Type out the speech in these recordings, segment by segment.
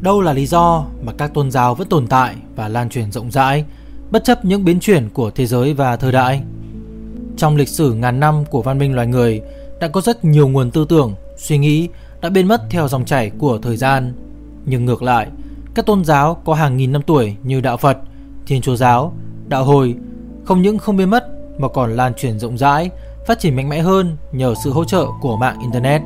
Đâu là lý do mà các tôn giáo vẫn tồn tại và lan truyền rộng rãi, bất chấp những biến chuyển của thế giới và thời đại? Trong lịch sử ngàn năm của văn minh loài người, đã có rất nhiều nguồn tư tưởng, suy nghĩ đã biến mất theo dòng chảy của thời gian. Nhưng ngược lại, các tôn giáo có hàng nghìn năm tuổi như đạo Phật, Thiên Chúa giáo, đạo Hồi không những không biến mất mà còn lan truyền rộng rãi, phát triển mạnh mẽ hơn nhờ sự hỗ trợ của mạng internet.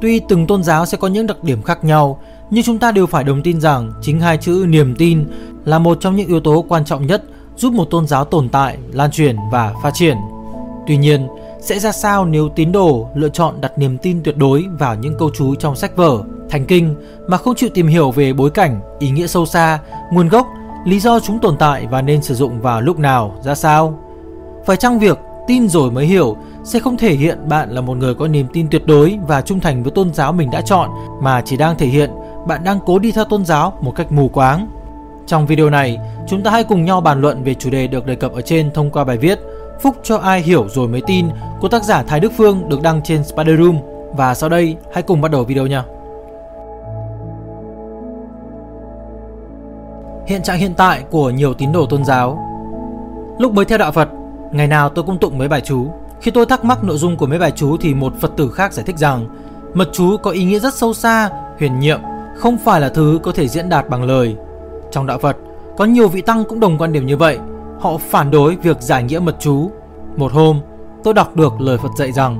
Tuy từng tôn giáo sẽ có những đặc điểm khác nhau, nhưng chúng ta đều phải đồng tin rằng chính hai chữ niềm tin là một trong những yếu tố quan trọng nhất giúp một tôn giáo tồn tại, lan truyền và phát triển. Tuy nhiên, sẽ ra sao nếu tín đồ lựa chọn đặt niềm tin tuyệt đối vào những câu chú trong sách vở, thành kinh mà không chịu tìm hiểu về bối cảnh, ý nghĩa sâu xa, nguồn gốc, lý do chúng tồn tại và nên sử dụng vào lúc nào, ra sao? Phải chăng việc tin rồi mới hiểu sẽ không thể hiện bạn là một người có niềm tin tuyệt đối và trung thành với tôn giáo mình đã chọn mà chỉ đang thể hiện bạn đang cố đi theo tôn giáo một cách mù quáng. Trong video này, chúng ta hãy cùng nhau bàn luận về chủ đề được đề cập ở trên thông qua bài viết Phúc cho ai hiểu rồi mới tin của tác giả Thái Đức Phương được đăng trên Spider Room. Và sau đây, hãy cùng bắt đầu video nha. Hiện trạng hiện tại của nhiều tín đồ tôn giáo Lúc mới theo đạo Phật, ngày nào tôi cũng tụng mấy bài chú. Khi tôi thắc mắc nội dung của mấy bài chú thì một Phật tử khác giải thích rằng mật chú có ý nghĩa rất sâu xa, huyền nhiệm, không phải là thứ có thể diễn đạt bằng lời. Trong đạo Phật, có nhiều vị tăng cũng đồng quan điểm như vậy Họ phản đối việc giải nghĩa mật chú. Một hôm, tôi đọc được lời Phật dạy rằng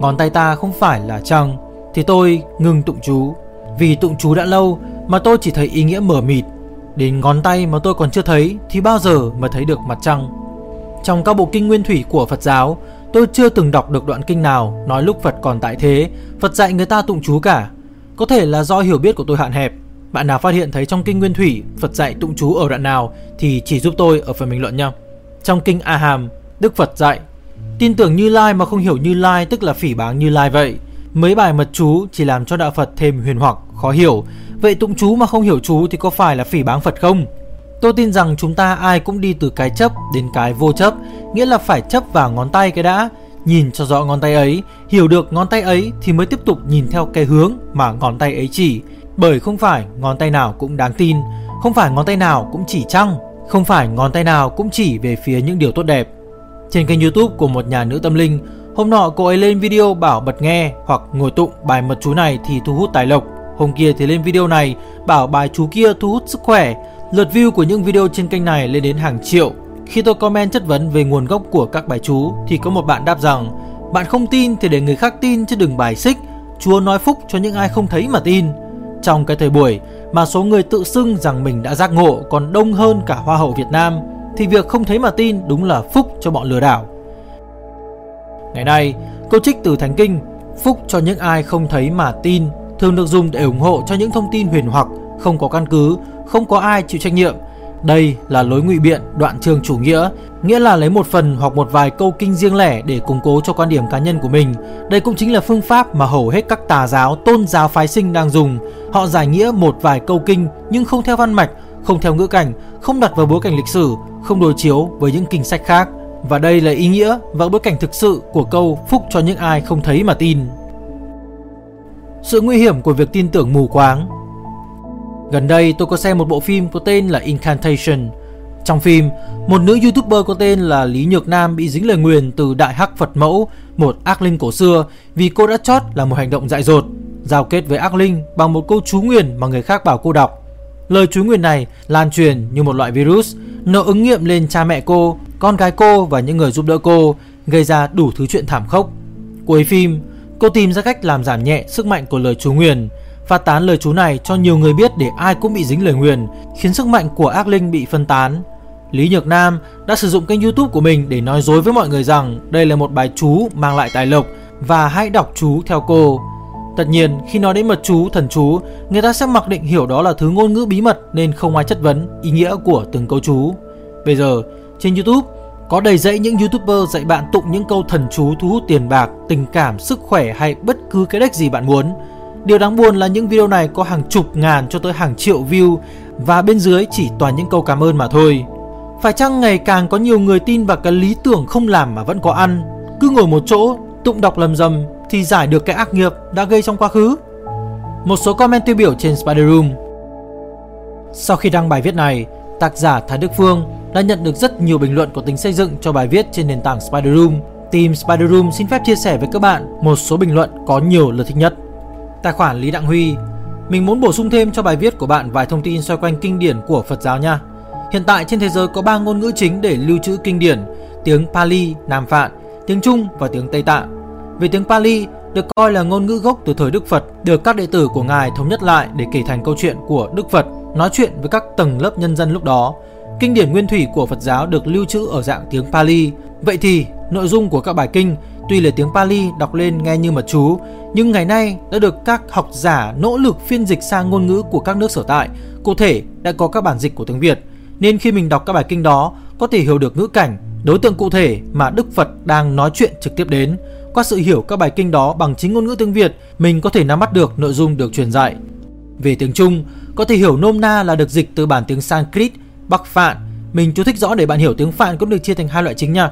ngón tay ta không phải là trăng, thì tôi ngừng tụng chú. Vì tụng chú đã lâu mà tôi chỉ thấy ý nghĩa mở mịt. Đến ngón tay mà tôi còn chưa thấy thì bao giờ mà thấy được mặt trăng. Trong các bộ kinh nguyên thủy của Phật giáo, tôi chưa từng đọc được đoạn kinh nào nói lúc Phật còn tại thế, Phật dạy người ta tụng chú cả. Có thể là do hiểu biết của tôi hạn hẹp, bạn nào phát hiện thấy trong kinh Nguyên Thủy Phật dạy tụng chú ở đoạn nào thì chỉ giúp tôi ở phần bình luận nha. Trong kinh A Hàm, Đức Phật dạy Tin tưởng Như Lai mà không hiểu Như Lai tức là phỉ báng Như Lai vậy. Mấy bài mật chú chỉ làm cho đạo Phật thêm huyền hoặc, khó hiểu. Vậy tụng chú mà không hiểu chú thì có phải là phỉ báng Phật không? Tôi tin rằng chúng ta ai cũng đi từ cái chấp đến cái vô chấp, nghĩa là phải chấp vào ngón tay cái đã, nhìn cho rõ ngón tay ấy, hiểu được ngón tay ấy thì mới tiếp tục nhìn theo cái hướng mà ngón tay ấy chỉ, bởi không phải ngón tay nào cũng đáng tin, không phải ngón tay nào cũng chỉ trăng, không phải ngón tay nào cũng chỉ về phía những điều tốt đẹp. Trên kênh YouTube của một nhà nữ tâm linh, hôm nọ cô ấy lên video bảo bật nghe hoặc ngồi tụng bài mật chú này thì thu hút tài lộc. Hôm kia thì lên video này bảo bài chú kia thu hút sức khỏe. Lượt view của những video trên kênh này lên đến hàng triệu. Khi tôi comment chất vấn về nguồn gốc của các bài chú thì có một bạn đáp rằng bạn không tin thì để người khác tin chứ đừng bài xích. Chúa nói phúc cho những ai không thấy mà tin. Trong cái thời buổi mà số người tự xưng rằng mình đã giác ngộ còn đông hơn cả Hoa hậu Việt Nam thì việc không thấy mà tin đúng là phúc cho bọn lừa đảo. Ngày nay, câu trích từ Thánh Kinh Phúc cho những ai không thấy mà tin thường được dùng để ủng hộ cho những thông tin huyền hoặc, không có căn cứ, không có ai chịu trách nhiệm đây là lối ngụy biện đoạn trường chủ nghĩa, nghĩa là lấy một phần hoặc một vài câu kinh riêng lẻ để củng cố cho quan điểm cá nhân của mình. Đây cũng chính là phương pháp mà hầu hết các tà giáo, tôn giáo phái sinh đang dùng. Họ giải nghĩa một vài câu kinh nhưng không theo văn mạch, không theo ngữ cảnh, không đặt vào bối cảnh lịch sử, không đối chiếu với những kinh sách khác. Và đây là ý nghĩa và bối cảnh thực sự của câu phúc cho những ai không thấy mà tin. Sự nguy hiểm của việc tin tưởng mù quáng Gần đây tôi có xem một bộ phim có tên là Incantation. Trong phim, một nữ youtuber có tên là Lý Nhược Nam bị dính lời nguyền từ Đại Hắc Phật Mẫu, một ác linh cổ xưa vì cô đã chót là một hành động dại dột, giao kết với ác linh bằng một câu chú nguyền mà người khác bảo cô đọc. Lời chú nguyền này lan truyền như một loại virus, nó ứng nghiệm lên cha mẹ cô, con gái cô và những người giúp đỡ cô, gây ra đủ thứ chuyện thảm khốc. Cuối phim, cô tìm ra cách làm giảm nhẹ sức mạnh của lời chú nguyền, phát tán lời chú này cho nhiều người biết để ai cũng bị dính lời nguyền, khiến sức mạnh của ác linh bị phân tán. Lý Nhược Nam đã sử dụng kênh YouTube của mình để nói dối với mọi người rằng đây là một bài chú mang lại tài lộc và hãy đọc chú theo cô. Tất nhiên, khi nói đến mật chú, thần chú, người ta sẽ mặc định hiểu đó là thứ ngôn ngữ bí mật nên không ai chất vấn ý nghĩa của từng câu chú. Bây giờ, trên YouTube có đầy dẫy những YouTuber dạy bạn tụng những câu thần chú thu hút tiền bạc, tình cảm, sức khỏe hay bất cứ cái đếch gì bạn muốn. Điều đáng buồn là những video này có hàng chục ngàn cho tới hàng triệu view và bên dưới chỉ toàn những câu cảm ơn mà thôi. Phải chăng ngày càng có nhiều người tin vào cái lý tưởng không làm mà vẫn có ăn, cứ ngồi một chỗ tụng đọc lầm rầm thì giải được cái ác nghiệp đã gây trong quá khứ? Một số comment tiêu biểu trên Spider Room Sau khi đăng bài viết này, tác giả Thái Đức Phương đã nhận được rất nhiều bình luận có tính xây dựng cho bài viết trên nền tảng Spider Room. Team Spider Room xin phép chia sẻ với các bạn một số bình luận có nhiều lượt thích nhất. Tài khoản Lý Đặng Huy Mình muốn bổ sung thêm cho bài viết của bạn vài thông tin xoay quanh kinh điển của Phật giáo nha. Hiện tại trên thế giới có 3 ngôn ngữ chính để lưu trữ kinh điển, tiếng Pali, Nam Phạn, tiếng Trung và tiếng Tây Tạng. Về tiếng Pali được coi là ngôn ngữ gốc từ thời Đức Phật, được các đệ tử của Ngài thống nhất lại để kể thành câu chuyện của Đức Phật, nói chuyện với các tầng lớp nhân dân lúc đó. Kinh điển nguyên thủy của Phật giáo được lưu trữ ở dạng tiếng Pali. Vậy thì, nội dung của các bài kinh tuy là tiếng Pali đọc lên nghe như mật chú, nhưng ngày nay đã được các học giả nỗ lực phiên dịch sang ngôn ngữ của các nước sở tại. Cụ thể, đã có các bản dịch của tiếng Việt, nên khi mình đọc các bài kinh đó, có thể hiểu được ngữ cảnh, đối tượng cụ thể mà Đức Phật đang nói chuyện trực tiếp đến. Qua sự hiểu các bài kinh đó bằng chính ngôn ngữ tiếng Việt, mình có thể nắm bắt được nội dung được truyền dạy. Về tiếng Trung, có thể hiểu nôm na là được dịch từ bản tiếng Sanskrit, Bắc Phạn. Mình chú thích rõ để bạn hiểu tiếng Phạn cũng được chia thành hai loại chính nha.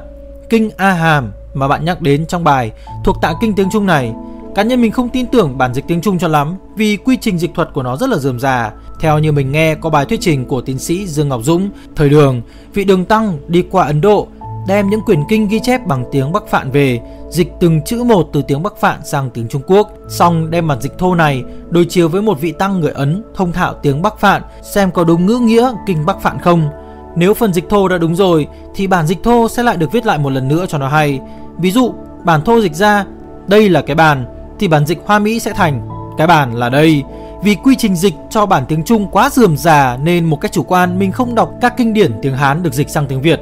Kinh A Hàm mà bạn nhắc đến trong bài thuộc tạng kinh tiếng Trung này. Cá nhân mình không tin tưởng bản dịch tiếng Trung cho lắm vì quy trình dịch thuật của nó rất là dườm già. Theo như mình nghe có bài thuyết trình của tiến sĩ Dương Ngọc Dũng, thời đường, vị đường tăng đi qua Ấn Độ đem những quyển kinh ghi chép bằng tiếng Bắc Phạn về, dịch từng chữ một từ tiếng Bắc Phạn sang tiếng Trung Quốc, xong đem bản dịch thô này đối chiếu với một vị tăng người Ấn thông thạo tiếng Bắc Phạn xem có đúng ngữ nghĩa kinh Bắc Phạn không. Nếu phần dịch thô đã đúng rồi thì bản dịch thô sẽ lại được viết lại một lần nữa cho nó hay. Ví dụ, bản thô dịch ra đây là cái bàn thì bản dịch Hoa Mỹ sẽ thành cái bàn là đây. Vì quy trình dịch cho bản tiếng Trung quá rườm rà nên một cách chủ quan mình không đọc các kinh điển tiếng Hán được dịch sang tiếng Việt.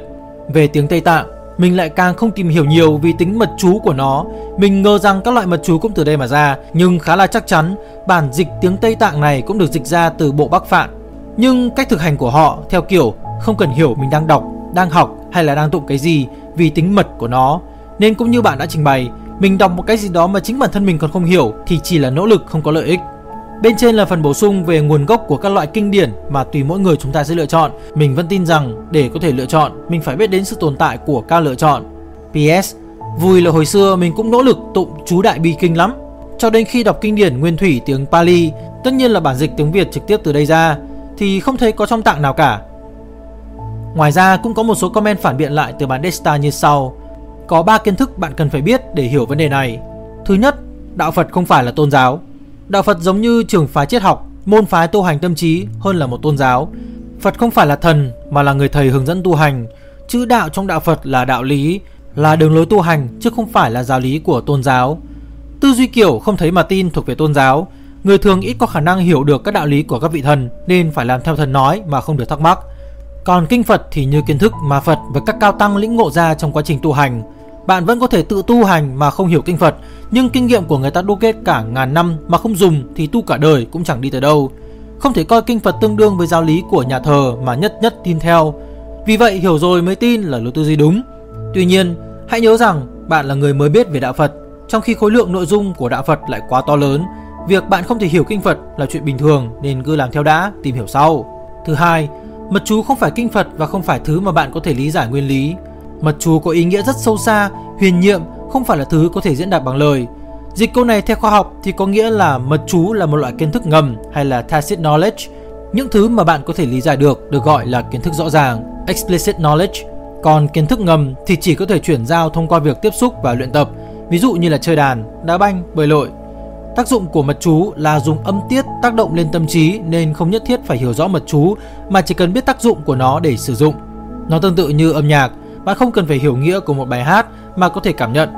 Về tiếng Tây Tạng, mình lại càng không tìm hiểu nhiều vì tính mật chú của nó. Mình ngờ rằng các loại mật chú cũng từ đây mà ra, nhưng khá là chắc chắn bản dịch tiếng Tây Tạng này cũng được dịch ra từ bộ Bắc Phạn. Nhưng cách thực hành của họ theo kiểu không cần hiểu mình đang đọc, đang học hay là đang tụng cái gì vì tính mật của nó. Nên cũng như bạn đã trình bày, mình đọc một cái gì đó mà chính bản thân mình còn không hiểu thì chỉ là nỗ lực không có lợi ích. Bên trên là phần bổ sung về nguồn gốc của các loại kinh điển mà tùy mỗi người chúng ta sẽ lựa chọn. Mình vẫn tin rằng để có thể lựa chọn, mình phải biết đến sự tồn tại của các lựa chọn. PS, vui là hồi xưa mình cũng nỗ lực tụng chú đại bi kinh lắm. Cho đến khi đọc kinh điển nguyên thủy tiếng Pali, tất nhiên là bản dịch tiếng Việt trực tiếp từ đây ra, thì không thấy có trong tạng nào cả. Ngoài ra cũng có một số comment phản biện lại từ bản Desta như sau. Có 3 kiến thức bạn cần phải biết để hiểu vấn đề này. Thứ nhất, đạo Phật không phải là tôn giáo. Đạo Phật giống như trường phái triết học, môn phái tu hành tâm trí hơn là một tôn giáo. Phật không phải là thần mà là người thầy hướng dẫn tu hành. Chữ đạo trong đạo Phật là đạo lý, là đường lối tu hành chứ không phải là giáo lý của tôn giáo. Tư duy kiểu không thấy mà tin thuộc về tôn giáo. Người thường ít có khả năng hiểu được các đạo lý của các vị thần nên phải làm theo thần nói mà không được thắc mắc. Còn kinh Phật thì như kiến thức mà Phật và các cao tăng lĩnh ngộ ra trong quá trình tu hành. Bạn vẫn có thể tự tu hành mà không hiểu kinh Phật, nhưng kinh nghiệm của người ta đúc kết cả ngàn năm mà không dùng thì tu cả đời cũng chẳng đi tới đâu. Không thể coi kinh Phật tương đương với giáo lý của nhà thờ mà nhất nhất tin theo. Vì vậy hiểu rồi mới tin là lối tư duy đúng. Tuy nhiên, hãy nhớ rằng bạn là người mới biết về đạo Phật, trong khi khối lượng nội dung của đạo Phật lại quá to lớn. Việc bạn không thể hiểu kinh Phật là chuyện bình thường nên cứ làm theo đã, tìm hiểu sau. Thứ hai, mật chú không phải kinh Phật và không phải thứ mà bạn có thể lý giải nguyên lý. Mật chú có ý nghĩa rất sâu xa, huyền nhiệm, không phải là thứ có thể diễn đạt bằng lời. Dịch câu này theo khoa học thì có nghĩa là mật chú là một loại kiến thức ngầm hay là tacit knowledge. Những thứ mà bạn có thể lý giải được được gọi là kiến thức rõ ràng, explicit knowledge. Còn kiến thức ngầm thì chỉ có thể chuyển giao thông qua việc tiếp xúc và luyện tập, ví dụ như là chơi đàn, đá banh, bơi lội. Tác dụng của mật chú là dùng âm tiết tác động lên tâm trí nên không nhất thiết phải hiểu rõ mật chú mà chỉ cần biết tác dụng của nó để sử dụng. Nó tương tự như âm nhạc, bạn không cần phải hiểu nghĩa của một bài hát mà có thể cảm nhận.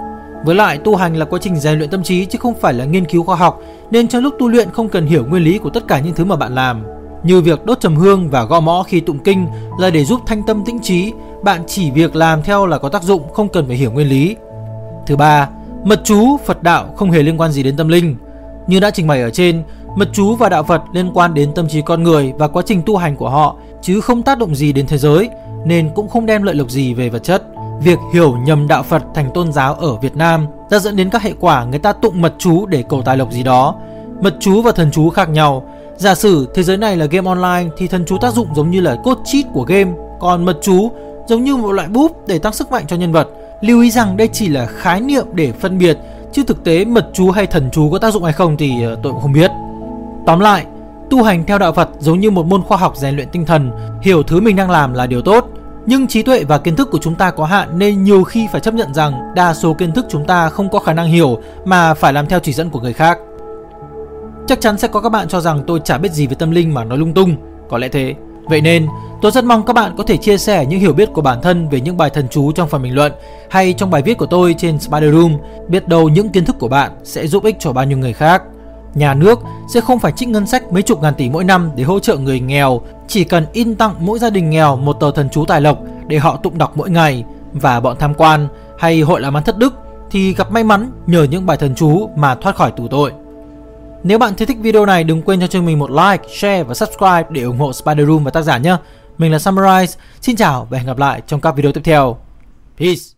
Với lại tu hành là quá trình rèn luyện tâm trí chứ không phải là nghiên cứu khoa học, nên trong lúc tu luyện không cần hiểu nguyên lý của tất cả những thứ mà bạn làm. Như việc đốt trầm hương và gõ mõ khi tụng kinh là để giúp thanh tâm tĩnh trí, bạn chỉ việc làm theo là có tác dụng, không cần phải hiểu nguyên lý. Thứ ba, mật chú Phật đạo không hề liên quan gì đến tâm linh. Như đã trình bày ở trên, mật chú và đạo Phật liên quan đến tâm trí con người và quá trình tu hành của họ chứ không tác động gì đến thế giới nên cũng không đem lợi lộc gì về vật chất. Việc hiểu nhầm đạo Phật thành tôn giáo ở Việt Nam đã dẫn đến các hệ quả người ta tụng mật chú để cầu tài lộc gì đó. Mật chú và thần chú khác nhau. Giả sử thế giới này là game online thì thần chú tác dụng giống như là cốt cheat của game, còn mật chú giống như một loại búp để tăng sức mạnh cho nhân vật. Lưu ý rằng đây chỉ là khái niệm để phân biệt, chứ thực tế mật chú hay thần chú có tác dụng hay không thì ờ, tôi cũng không biết. Tóm lại, tu hành theo đạo Phật giống như một môn khoa học rèn luyện tinh thần, hiểu thứ mình đang làm là điều tốt. Nhưng trí tuệ và kiến thức của chúng ta có hạn nên nhiều khi phải chấp nhận rằng đa số kiến thức chúng ta không có khả năng hiểu mà phải làm theo chỉ dẫn của người khác. Chắc chắn sẽ có các bạn cho rằng tôi chả biết gì về tâm linh mà nói lung tung, có lẽ thế. Vậy nên, tôi rất mong các bạn có thể chia sẻ những hiểu biết của bản thân về những bài thần chú trong phần bình luận hay trong bài viết của tôi trên Spider Room. Biết đâu những kiến thức của bạn sẽ giúp ích cho bao nhiêu người khác. Nhà nước sẽ không phải trích ngân sách mấy chục ngàn tỷ mỗi năm để hỗ trợ người nghèo, chỉ cần in tặng mỗi gia đình nghèo một tờ thần chú tài lộc để họ tụng đọc mỗi ngày và bọn tham quan hay hội làm ăn thất đức thì gặp may mắn nhờ những bài thần chú mà thoát khỏi tù tội. Nếu bạn thấy thích video này đừng quên cho chương mình một like, share và subscribe để ủng hộ Spider Room và tác giả nhé. Mình là Summarize, xin chào và hẹn gặp lại trong các video tiếp theo. Peace!